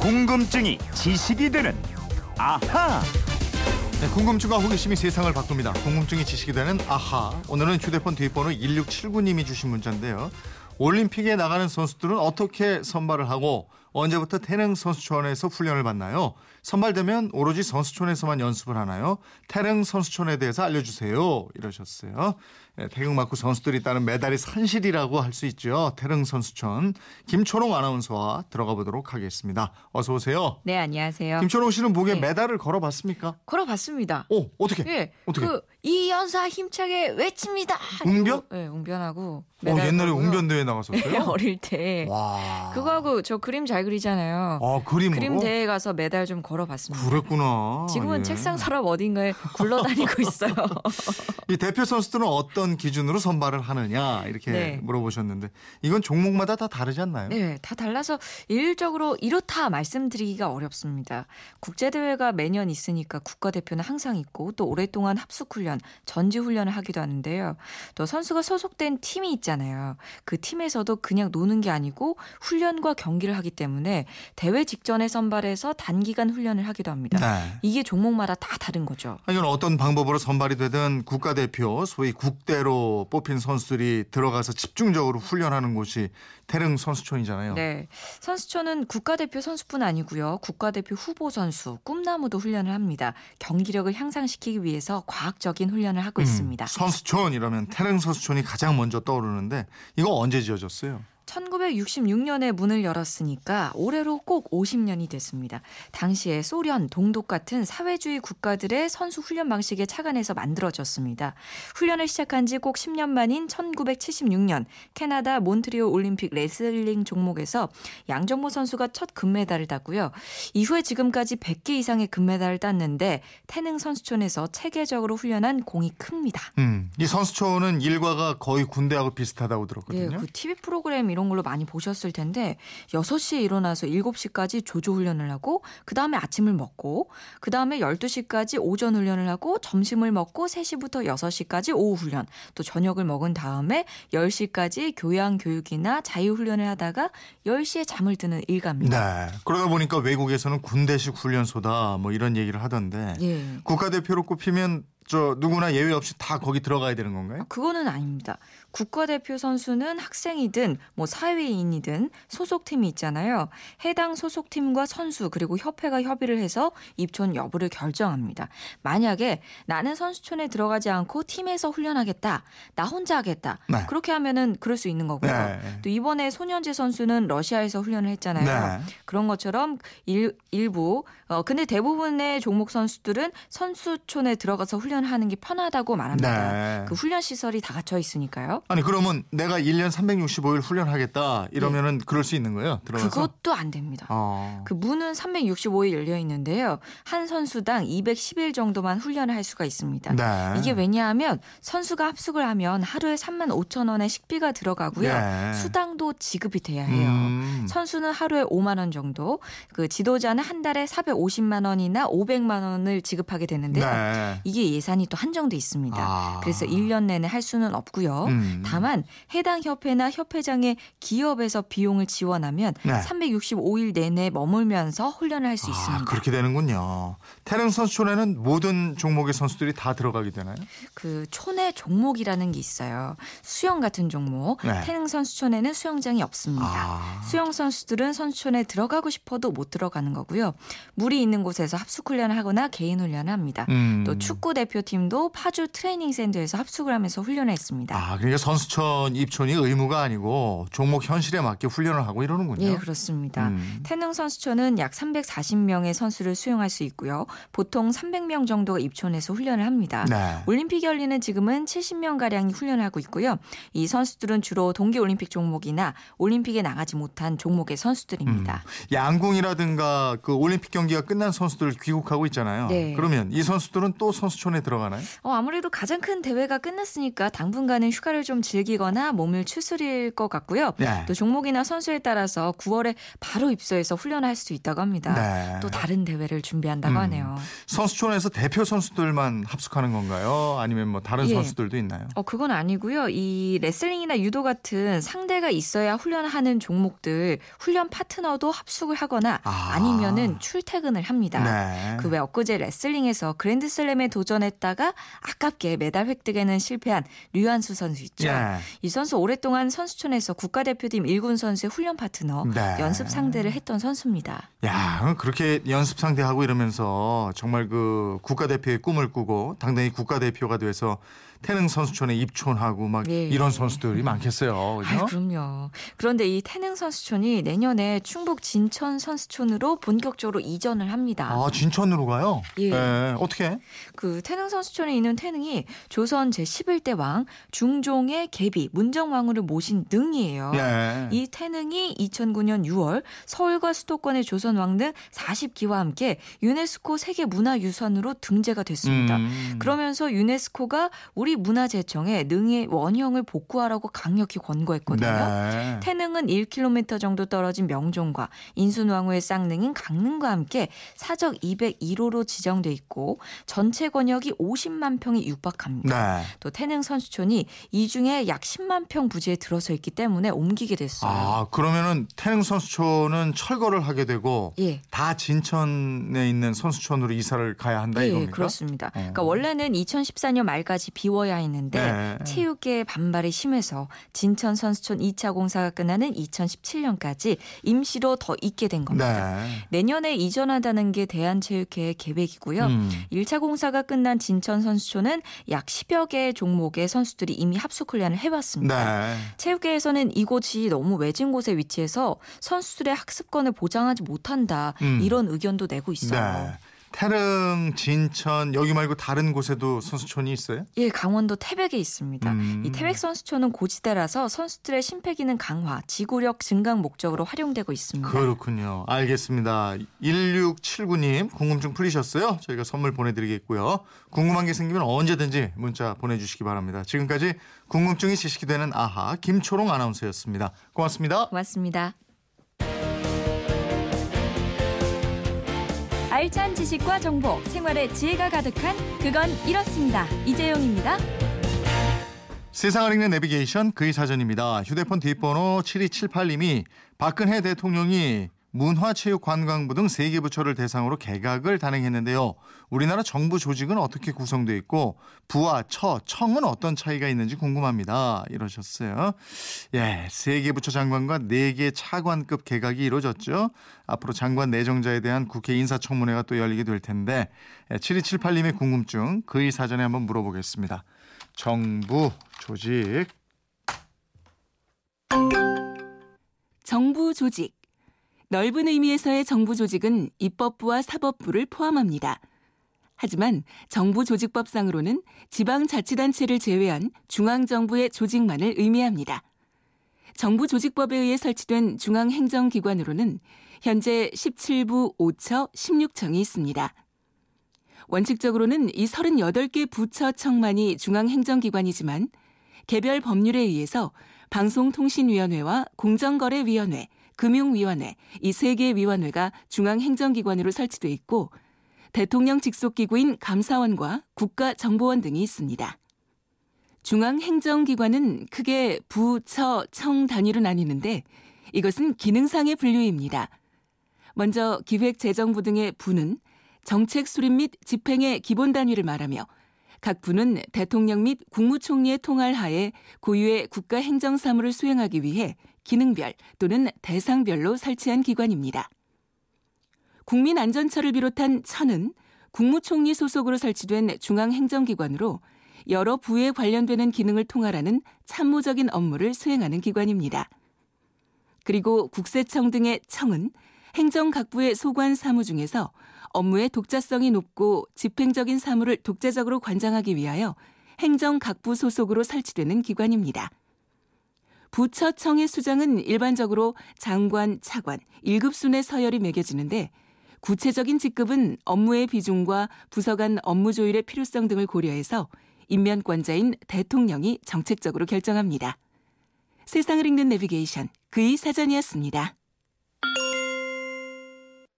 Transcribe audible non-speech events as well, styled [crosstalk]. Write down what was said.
궁금증이 지식이 되는 아하. 네, 궁금증과 호기심이 세상을 바꿉니다. 궁금증이 지식이 되는 아하. 오늘은 휴대폰 뒷번호 1679님이 주신 문자인데요. 올림픽에 나가는 선수들은 어떻게 선발을 하고 언제부터 태릉 선수촌에서 훈련을 받나요? 선발되면 오로지 선수촌에서만 연습을 하나요? 태릉 선수촌에 대해서 알려주세요. 이러셨어요. 예, 태극마크 선수들이 따는 메달이 산실이라고 할 수 있죠. 태릉 선수촌 김초롱 아나운서와 들어가 보도록 하겠습니다. 어서 오세요. 네, 안녕하세요. 김초롱 씨는 목에 네. 메달을 걸어봤습니까? 걸어봤습니다. 오 어떻게? 예, 어떻게? 그 이연사 힘차게 외칩니다. 웅변? 네, 웅변하고. 어, 옛날에 걸고요. 웅변 대회 예, 나갔었어요. [laughs] 어릴 때. 와. 그거하고 저 그림 잘 그리잖아요. 아 그림으로. 그림 대회 가서 메달 좀 걸어봤습니다. 그랬구나. 지금은 예. 책상 서랍 어딘가에 굴러다니고 [laughs] 있어요. 이 대표 선수들은 어떤 기준으로 선발을 하느냐 이렇게 네. 물어보셨는데 이건 종목마다 다 다르지 않나요? 네, 다 달라서 일률적으로 이렇다 말씀드리기가 어렵습니다. 국제 대회가 매년 있으니까 국가 대표는 항상 있고 또 오랫동안 합숙 훈련, 전지 훈련을 하기도 하는데요. 또 선수가 소속된 팀이 있잖아요. 그 팀에서도 그냥 노는 게 아니고 훈련과 경기를 하기 때문에 대회 직전에 선발해서 단기간 훈련을 하기도 합니다. 네. 이게 종목마다 다 다른 거죠. 이건 어떤 방법으로 선발이 되든 국가대표 소위 국대로 뽑힌 선수들이 들어가서 집중적으로 훈련하는 곳이 태릉 선수촌이잖아요. 네. 선수촌은 국가대표 선수뿐 아니고요. 국가대표 후보 선수, 꿈나무도 훈련을 합니다. 경기력을 향상시키기 위해서 과학적인 훈련을 하고 음, 있습니다. 선수촌 이러면 태릉 선수촌이 가장 먼저 떠오르는데 이거 언제 지어졌어요? 1966년에 문을 열었으니까 올해로 꼭 50년이 됐습니다. 당시에 소련, 동독 같은 사회주의 국가들의 선수 훈련 방식에 착안해서 만들어졌습니다. 훈련을 시작한 지 꼭 10년 만인 1976년 캐나다 몬트리올 올림픽 레슬링 종목에서 양정모 선수가 첫 금메달을 땄고요. 이후에 지금까지 100개 이상의 금메달을 땄는데 태릉 선수촌에서 체계적으로 훈련한 공이 큽니다. 음, 이 선수촌은 일과가 거의 군대하고 비슷하다고 예, 들었거든요. 그 TV 프로그램 이런 걸로 많이 보셨을 텐데 6시에 일어나서 7시까지 조조 훈련을 하고 그다음에 아침을 먹고 그다음에 12시까지 오전 훈련을 하고 점심을 먹고 3시부터 6시까지 오후 훈련 또 저녁을 먹은 다음에 10시까지 교양 교육이나 자유 훈련을 하다가 10시에 잠을 드는 일과입니다. 네. 그러다 보니까 외국에서는 군대식 훈련소다 뭐 이런 얘기를 하던데 예. 국가대표로 꼽히면 저 누구나 예외 없이 다 거기 들어가야 되는 건가요? 그거는 아닙니다. 국가대표 선수는 학생이든 뭐 사회인이든 소속팀이 있잖아요. 해당 소속팀과 선수 그리고 협회가 협의를 해서 입촌 여부를 결정합니다. 만약에 나는 선수촌에 들어가지 않고 팀에서 훈련하겠다. 나 혼자 하겠다. 네. 그렇게 하면은 그럴 수 있는 거고요. 네. 또 이번에 소년재 선수는 러시아에서 훈련을 했잖아요. 네. 그런 것처럼 일, 일부 어 근데 대부분의 종목 선수들은 선수촌에 들어가서 훈련하는 게 편하다고 말합니다. 네. 그 훈련 시설이 다 갖춰 있으니까요. 아니 그러면 내가 1년 365일 훈련하겠다 이러면은 그럴 수 있는 거예요? 들어가서? 네. 그것도 안 됩니다. 어. 그 문은 365일 열려 있는데요. 한 선수당 210일 정도만 훈련을 할 수가 있습니다. 네. 이게 왜냐하면 선수가 합숙을 하면 하루에 3만 5천 원의 식비가 들어가고요. 네. 수당도 지급이 돼야 해요. 음. 선수는 하루에 5만 원 정도, 그 지도자는 한 달에 450만 원이나 500만 원을 지급하게 되는데요. 네. 이게 예산이 또 한정돼 있습니다. 아. 그래서 1년 내내 할 수는 없고요. 음. 다만 해당 협회나 협회장의 기업에서 비용을 지원하면 네. 365일 내내 머물면서 훈련을 할수 아, 있습니다. 그렇게 되는군요. 태릉 선수촌에는 모든 종목의 선수들이 다 들어가게 되나요? 그 촌의 종목이라는 게 있어요. 수영 같은 종목. 네. 태릉 선수촌에는 수영장이 없습니다. 아. 수영 선수들은 선수촌에 들어가고 싶어도 못 들어가는 거고요. 물이 있는 곳에서 합숙 훈련을 하거나 개인 훈련을 합니다. 음. 또 축구 대표팀도 파주 트레이닝 센터에서 합숙을 하면서 훈련을 했습니다. 아, 그러니까 선수촌 입촌이 의무가 아니고 종목 현실에 맞게 훈련을 하고 이러는군요. 예, 그렇습니다. 음. 태릉 선수촌은 약 340명의 선수를 수용할 수 있고요. 보통 300명 정도가 입촌해서 훈련을 합니다. 네. 올림픽 열리는 지금은 70명 가량이 훈련을 하고 있고요. 이 선수들은 주로 동계 올림픽 종목이나 올림픽에 나가지 못한 종목의 선수들입니다. 양궁이라든가 그 올림픽 경기가 끝난 선수들 귀국하고 있잖아요. 네. 그러면 이 선수들은 또 선수촌에 들어가나요? 어, 아무래도 가장 큰 대회가 끝났으니까 당분간은 휴가를 좀좀 즐기거나 몸을 추스릴 것 같고요. 네. 또 종목이나 선수에 따라서 9월에 바로 입소해서 훈련할 수도 있다고 합니다. 네. 또 다른 대회를 준비한다고 음. 하네요. 선수촌에서 대표 선수들만 합숙하는 건가요? 아니면 뭐 다른 예. 선수들도 있나요? 어, 그건 아니고요. 이 레슬링이나 유도 같은 상대가 있어야 훈련하는 종목들 훈련 파트너도 합숙을 하거나 아. 아. 니면은 출퇴근을 합니다. 네. 그외 엊그제 레슬링에서 그랜드슬램에 도전했다가 아깝게 메달 획득에는 실패한 류한수 선수 있죠. 예. 이 선수 오랫동안 선수촌에서 국가대표팀 1군 선수의 훈련 파트너, 네. 연습 상대를 했던 선수입니다. 야, 그렇게 연습 상대하고 이러면서 정말 그 국가대표의 꿈을 꾸고 당당히 국가대표가 돼서 태릉 선수촌에 입촌하고 막 예. 이런 선수들이 많겠어요. 아유, 그죠? 그럼요. 그런데 이 태릉 선수촌이 내년에 충북 진천 선수촌으로 본격적으로 이전을 합니다. 아, 진천으로 가요? 예. 어떻게? 그 태릉 선수촌에 있는 태릉이 조선 제 11대 왕 중종의 계비 문정왕후를 모신 능이에요. 예. 이 태릉이 2009년 6월 서울과 수도권의 조선 왕 등 40기와 함께 유네스코 세계 문화유산으로 등재가 됐습니다. 음. 그러면서 유네스코가 우리 문화재청에 능의 원형을 복구하라고 강력히 권고했거든요. 네. 태릉은 1km 정도 떨어진 명종과 인순왕후의 쌍능인 강릉과 함께 사적 201호로 지정돼 있고 전체 권역이 50만 평이 육박합니다. 네. 또 태릉 선수촌이 이 중에 약 10만 평 부지에 들어서 있기 때문에 옮기게 됐어요. 아, 그러면은 태릉 선수촌은 철거를 하게 되고 예. 다 진천에 있는 선수촌으로 이사를 가야 한다 예, 이겁니까? 그렇습니다. 그러니까 원래는 2014년 말까지 비워 야 했는데 네. 체육계의 반발이 심해서 진천 선수촌 2차 공사가 끝나는 2017년까지 임시로 더 있게 된 겁니다. 네. 내년에 이전하다는 게 대한체육회의 계획이고요. 음. 1차 공사가 끝난 진천 선수촌은 약 10여 개의 종목의 선수들이 이미 합숙 훈련을 해봤습니다. 네. 체육계에서는 이곳이 너무 외진 곳에 위치해서 선수들의 학습권을 보장하지 못한다 음. 이런 의견도 내고 있어요. 네. 태릉, 진천 여기 말고 다른 곳에도 선수촌이 있어요? 예, 강원도 태백에 있습니다. 음. 이 태백 선수촌은 고지대라서 선수들의 심폐 기능 강화, 지구력 증강 목적으로 활용되고 있습니다. 그렇군요. 알겠습니다. 1679님 궁금증 풀리셨어요? 저희가 선물 보내드리겠고요. 궁금한 게 생기면 언제든지 문자 보내주시기 바랍니다. 지금까지 궁금증이 지식이 되는 아하 김초롱 아나운서였습니다. 고맙습니다. 고맙습니다. 알찬 지식과 정보, 생활의 지혜가 가득한 그건 이렇습니다. 이재용입니다. 세상을 읽는 내비게이션 그의 사전입니다. 휴대폰 뒷번호 7278님이 박근혜 대통령이 문화체육관광부 등세개 부처를 대상으로 개각을 단행했는데요. 우리나라 정부 조직은 어떻게 구성되어 있고 부와 처, 청은 어떤 차이가 있는지 궁금합니다. 이러셨어요. 예, 세개 부처 장관과 네개 차관급 개각이 이루어졌죠. 앞으로 장관 내정자에 대한 국회 인사청문회가 또 열리게 될 텐데 7278님의 궁금증 그의 사전에 한번 물어보겠습니다. 정부 조직 정부 조직. 넓은 의미에서의 정부 조직은 입법부와 사법부를 포함합니다. 하지만 정부 조직법상으로는 지방자치단체를 제외한 중앙정부의 조직만을 의미합니다. 정부 조직법에 의해 설치된 중앙행정기관으로는 현재 17부 5처 16청이 있습니다. 원칙적으로는 이 38개 부처청만이 중앙행정기관이지만 개별 법률에 의해서 방송통신위원회와 공정거래위원회, 금융위원회 이 세 개의 위원회가 중앙행정기관으로 설치돼 있고 대통령 직속기구인 감사원과 국가정보원 등이 있습니다. 중앙행정기관은 크게 부, 처, 청 단위로 나뉘는데 이것은 기능상의 분류입니다. 먼저 기획재정부 등의 부는 정책 수립 및 집행의 기본 단위를 말하며 각 부는 대통령 및 국무총리의 통할 하에 고유의 국가 행정 사무를 수행하기 위해 기능별 또는 대상별로 설치한 기관입니다. 국민안전처를 비롯한 처는 국무총리 소속으로 설치된 중앙행정기관으로 여러 부에 관련되는 기능을 통할하는 참모적인 업무를 수행하는 기관입니다. 그리고 국세청 등의 청은 행정 각부의 소관 사무 중에서 업무의 독자성이 높고 집행적인 사무를 독자적으로 관장하기 위하여 행정 각부 소속으로 설치되는 기관입니다. 부처청의 수장은 일반적으로 장관, 차관, 1급 순의 서열이 매겨지는데 구체적인 직급은 업무의 비중과 부서 간 업무 조율의 필요성 등을 고려해서 임면권자인 대통령이 정책적으로 결정합니다. 세상을 읽는 내비게이션 그의 사전이었습니다.